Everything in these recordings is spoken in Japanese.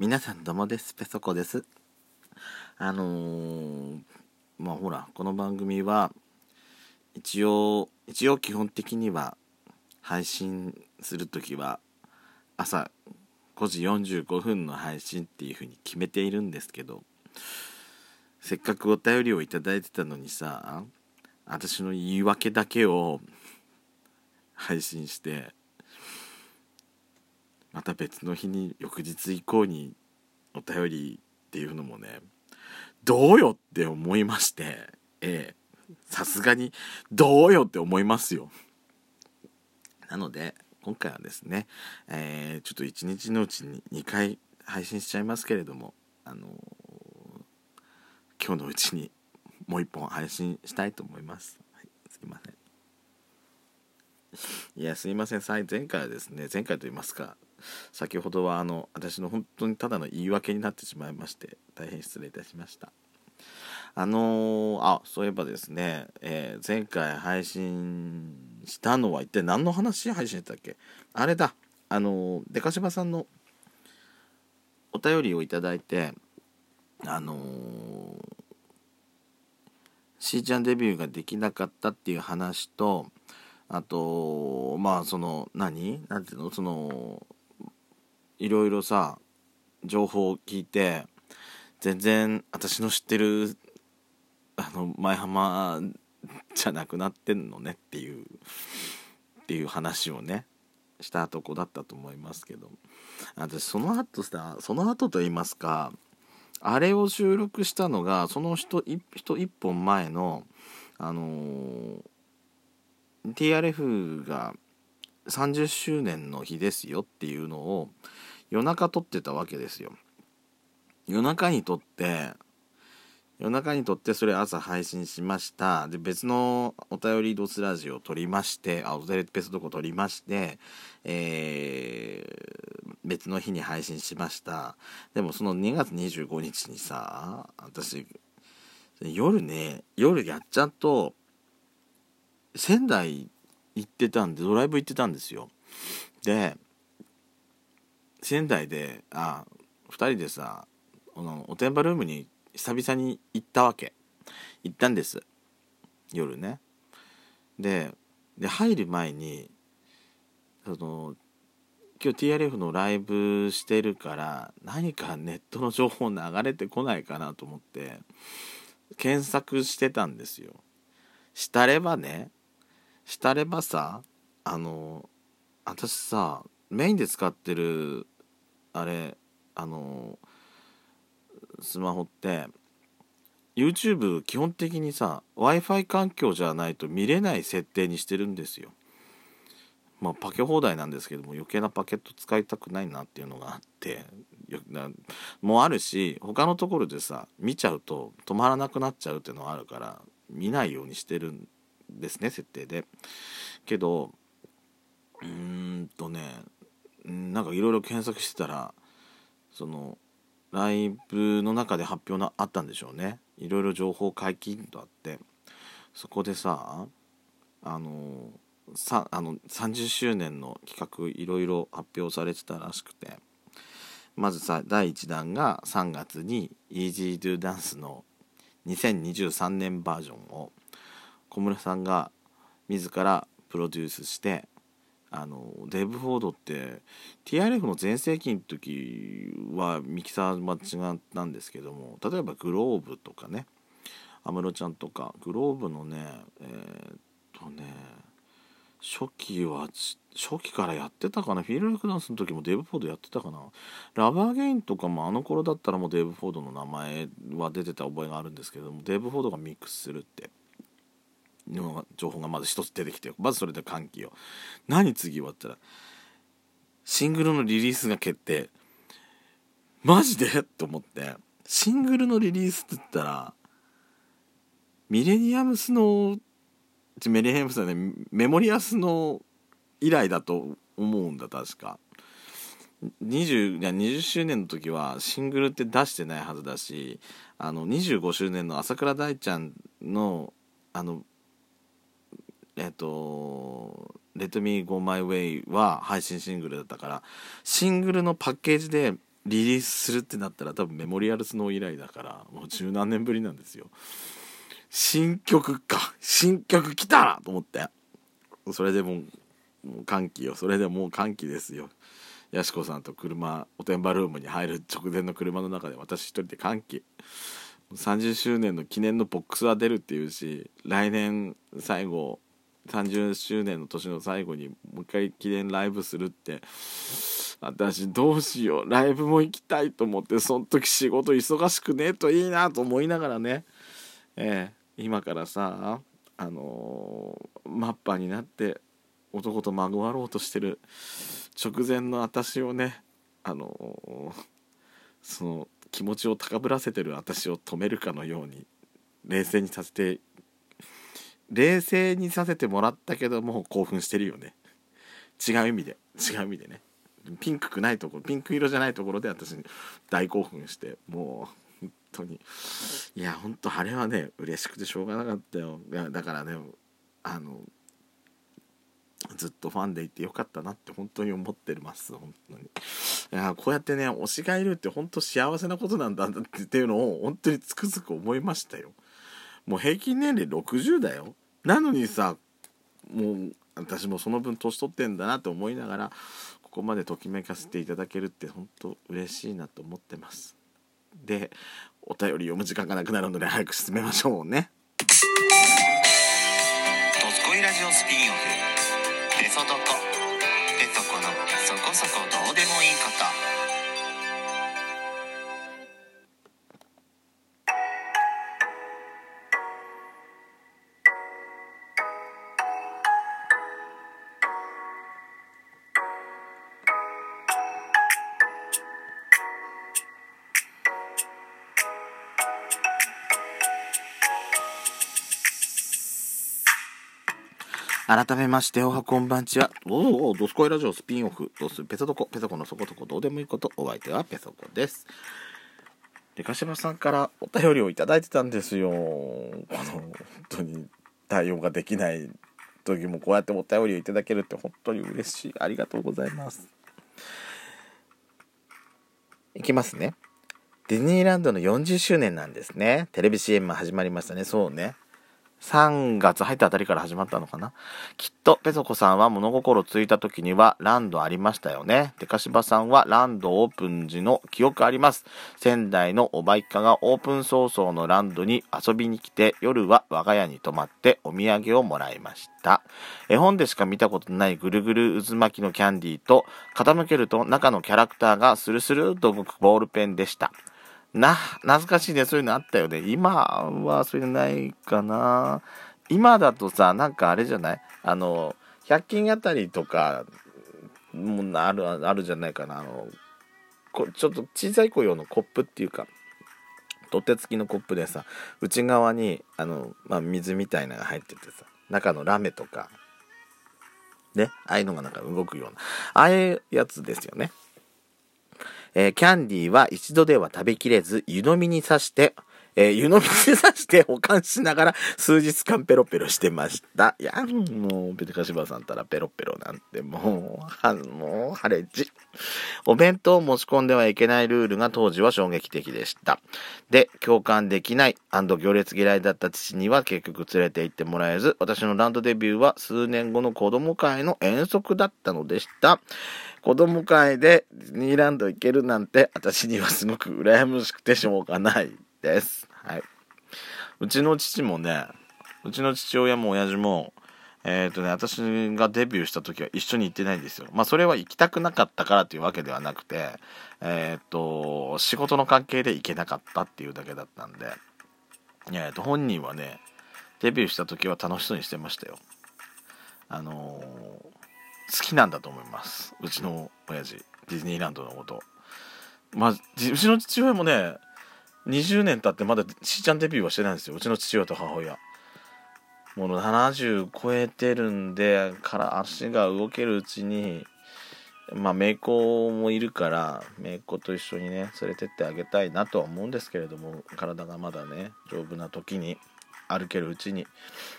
皆さんどうもです。ペソコです。あのー、まあほらこの番組は一応一応基本的には配信する時は朝5時45分の配信っていう風に決めているんですけどせっかくお便りを頂いてたのにさ私の言い訳だけを配信してまた別の日に翌日以降にお便りっていうのもねどうよって思いましてええさすがにどうよって思いますよ。なので今回はですね、えー、ちょっと一日のうちに2回配信しちゃいますけれどもあのー、今日のうちにもう一本配信したいと思います、はい、すいません。いやすいません。前回はですね前回と言いますか先ほどはあの私の本当にただの言い訳になってしまいまして大変失礼いたしました。あのー、あそういえばですね、えー、前回配信したのは一体何の話配信したっけ？あれだあのー、デカシバさんのお便りをいただいてあの、しーちゃんデビューができなかったっていう話とあとまあその何？なんていうの？そのいろいろさ情報を聞いて全然私の知ってるあの前浜じゃなくなってんのねっていうっていう話をねしたとこだったと思いますけど。私その後さその後と言いますかあれを収録したのがその人人一本前のあのー、TRF が30周年の日ですよっていうのを夜中撮ってたわけですよ。夜中に撮って夜中に撮ってそれ朝配信しました。で別のお便りドスラジオを撮りましてあお便りペストコ撮りましてえー、別の日に配信しました。でもその2月25日にさ私夜ね夜やっちゃうと仙台行ってたんでドライブ行ってたんですよ。で仙台であ2人でさこのおてんばルームに久々に行ったわけ。行ったんです。夜ね。でで入る前にその今日 TRF のライブしてるから何かネットの情報流れてこないかなと思って検索してたんですよ。したればねしたればさあの私さメインで使ってるあれあのスマホって YouTube 基本的にさ w i f i 環境じゃないと見れない設定にしてるんですよ。まあパケ放題なんですけども余計なパケット使いたくないなっていうのがあってもうあるし他のところでさ見ちゃうと止まらなくなっちゃうっていうのがあるから見ないようにしてるんですね設定で。けどうーんとねなんかいろいろ検索してたらそのライブの中で発表のあったんでしょうね。いろいろ情報解禁とあって。そこでさあのさあの30周年の企画いろいろ発表されてたらしくて。まずさ第1弾が3月に Easy Do Dance の2023年バージョンを小室さんが自らプロデュースしてあのデーブ・フォードって TRF の全盛期の時はミキサー間違ったんですけども例えばグローブとかね安室ちゃんとか globe のねえー、っとね初期は初期からやってたかな Feel Like dance の時もデーブ・フォードやってたかな。 Love again とかもあの頃だったらもうデーブ・フォードの名前は出てた覚えがあるんですけどもデーブ・フォードがミックスするって。の情報がまず一つ出てきてまずそれで歓喜を何次はったらシングルのリリースが決定。マジで？と思って。シングルのリリースって言ったらミレニアムスのメリアムスはね。メモリアスの以来だと思うんだ確か。20, いや20周年の時はシングルって出してないはずだしあの25周年の朝倉大ちゃんのあのえっと「Let Me Go My Way」は配信シングルだったからシングルのパッケージでリリースするってなったら多分メモリアルスノー以来だからもう十何年ぶりなんですよ。新曲か。新曲来たと思って。それでもうもう歓喜よ。それでもう歓喜ですよ。やしこさんと車おてんばルームに入る直前の車の中で私一人で歓喜。30周年の記念のボックスは出るっていうし来年最後30周年の年の最後にもう一回記念ライブするって。私どうしよう。ライブも行きたいと思ってその時仕事忙しくねえといいなと思いながらね。ええ今からさあのー、マッパーになって男とまごわろうとしてる直前の私をねあのー、その気持ちを高ぶらせてる私を止めるかのように冷静にさせて冷静にさせてもらったけども興奮してるよね。違う意味で。違う意味でね。ピンクくないところピンク色じゃないところで私大興奮してもう本当に。いや本当あれはね嬉しくてしょうがなかったよ。いやだからねあのずっとファンでいてよかったなって本当に思ってます。本当に。いやこうやってね推しがいるって本当幸せなことなんだっていうのを本当につくづく思いましたよ。もう平均年齢60だよ。なのにさもう私もその分年取ってんだなと思いながらここまでときめかせていただけるって本当嬉しいなと思ってます。でお便り読む時間がなくなるので早く進めましょうね「ドスコイラジオスピンオフ」「ペソドコ」「ペソコのそこそこどうでもいいこと」改めましておはこんばんちは。おおドスコイラジオスピンオフ。ドスペソドコ。ペソコのそこそこどうでもいいことお相手はペソコです。でかしばさんからお便りをいただいてたんですよ。この本当に対応ができない時もこうやってお便りをいただけるって本当に嬉しい。ありがとうございます。いきますね。ディズニーランドの40周年なんですね。テレビ CM 始まりましたね。そうね。3月入ったあたりから始まったのかな？きっとペソコさんは物心ついた時にはランドありましたよね。デカシバさんはランドオープン時の記憶あります。仙台のおばいかがオープン早々のランドに遊びに来て夜は我が家に泊まってお土産をもらいました。絵本でしか見たことないぐるぐる渦巻きのキャンディーと傾けると中のキャラクターがスルスルと動くボールペンでした。な、懐かしいね。そういうのあったよね。今はそういうのないかな。今だとさ、なんかあれじゃない？あの、100均あたりとか、もある、あるじゃないかな。あの、こちょっと小さい子用のコップっていうか、取っ手付きのコップでさ、内側に、あの、まあ、水みたいなのが入っててさ、中のラメとか、ね、ああいうのがなんか動くような、ああいうやつですよね。えー、キャンディーは一度では食べきれず、湯飲みにさして、えー、湯飲みに刺して保管しながら数日間ペロペロしてました。いや、もう、ペテカシバさんたらペロペロなんてもう、は、もう、ハレジ。お弁当を持ち込んではいけないルールが当時は衝撃的でした。で、共感できない行列嫌いだった父には結局連れて行ってもらえず、私のランドデビューは数年後の子供会の遠足だったのでした。子供会でディズニーランド行けるなんて私にはすごく羨ましくてしょうがないです。はい。うちの父もね、うちの父親も親父も、えっ、ー、とね、私がデビューした時は一緒に行ってないんですよ。まあそれは行きたくなかったからというわけではなくて、えっ、ー、と、仕事の関係で行けなかったっていうだけだったんで、えっ、と、本人はね、デビューした時は楽しそうにしてましたよ。あの好きなんだと思いますうちの親父ディズニーランドのことまあうちの父親もね20年経ってまだしーちゃんデビューはしてないんですよ。うちの父親と母親。もう70超えてるんでから足が動けるうちにまあ姪っ子もいるから姪っ子と一緒にね連れてってあげたいなとは思うんですけれども体がまだね丈夫な時に歩けるうちに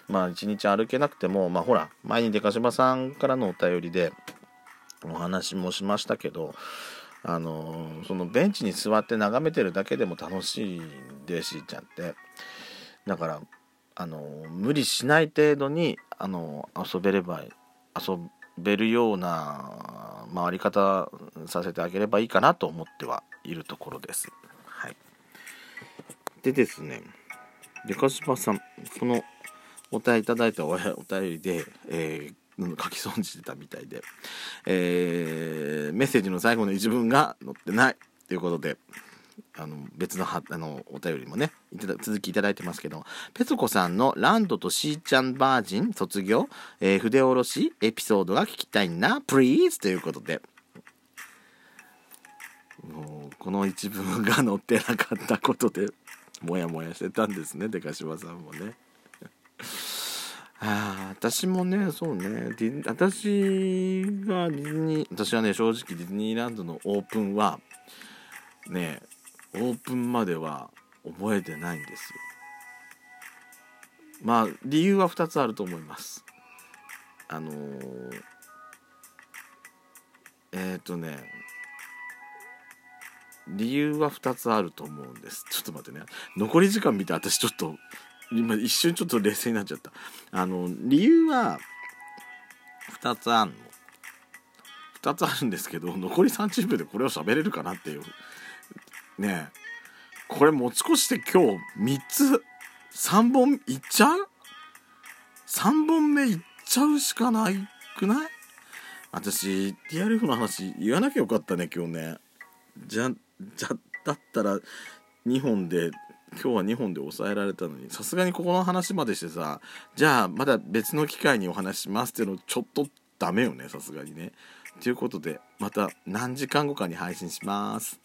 まあ一日歩けなくてもまあほら前に出かしばさんからのお便りでお話もしましたけどあのそのベンチに座って眺めてるだけでも楽しいんでしーちゃんってだからあの無理しない程度にあの遊べれば遊べるような回り方させてあげればいいかなと思ってはいるところです。はい、でですねでかしばさんこのお便りいただいたお便りで、えー、書き損じてたみたいで、えー、メッセージの最後の一文が載ってないということであの別のはあのお便りもねいただ続きいただいてますけどペソコさんの「ランドとシーちゃんバージン卒業、えー、筆下ろしエピソードが聞きたいなプリーズ」ということで。もうこの一文が載ってなかったことでモヤモヤしてたんですねでかしばさんもね。あ私もねそうね。私がディズニー私はね正直ディズニーランドのオープンはねオープンまでは覚えてないんですよ。まあ理由は2つあると思います。あのー、えっ、ー、とね理由は2つあると思うんです。ちょっと待ってね。残り時間見て私ちょっと今一瞬ちょっと冷静になっちゃった。あの理由は2つあるの。2つあるんですけど残り30秒でこれを喋れるかなっていう。ねえ。これ持ち越して今日3つ3本いっちゃう ?3 本目いっちゃうしかないくない？私 TRF の話言わなきゃよかったね今日ね。じゃじゃだったら2本で今日は2本で抑えられたのにさすがにここの話までしてさじゃあまだ別の機会にお話しますっていうのちょっとダメよねさすがにね。ということでまた何時間後かに配信します。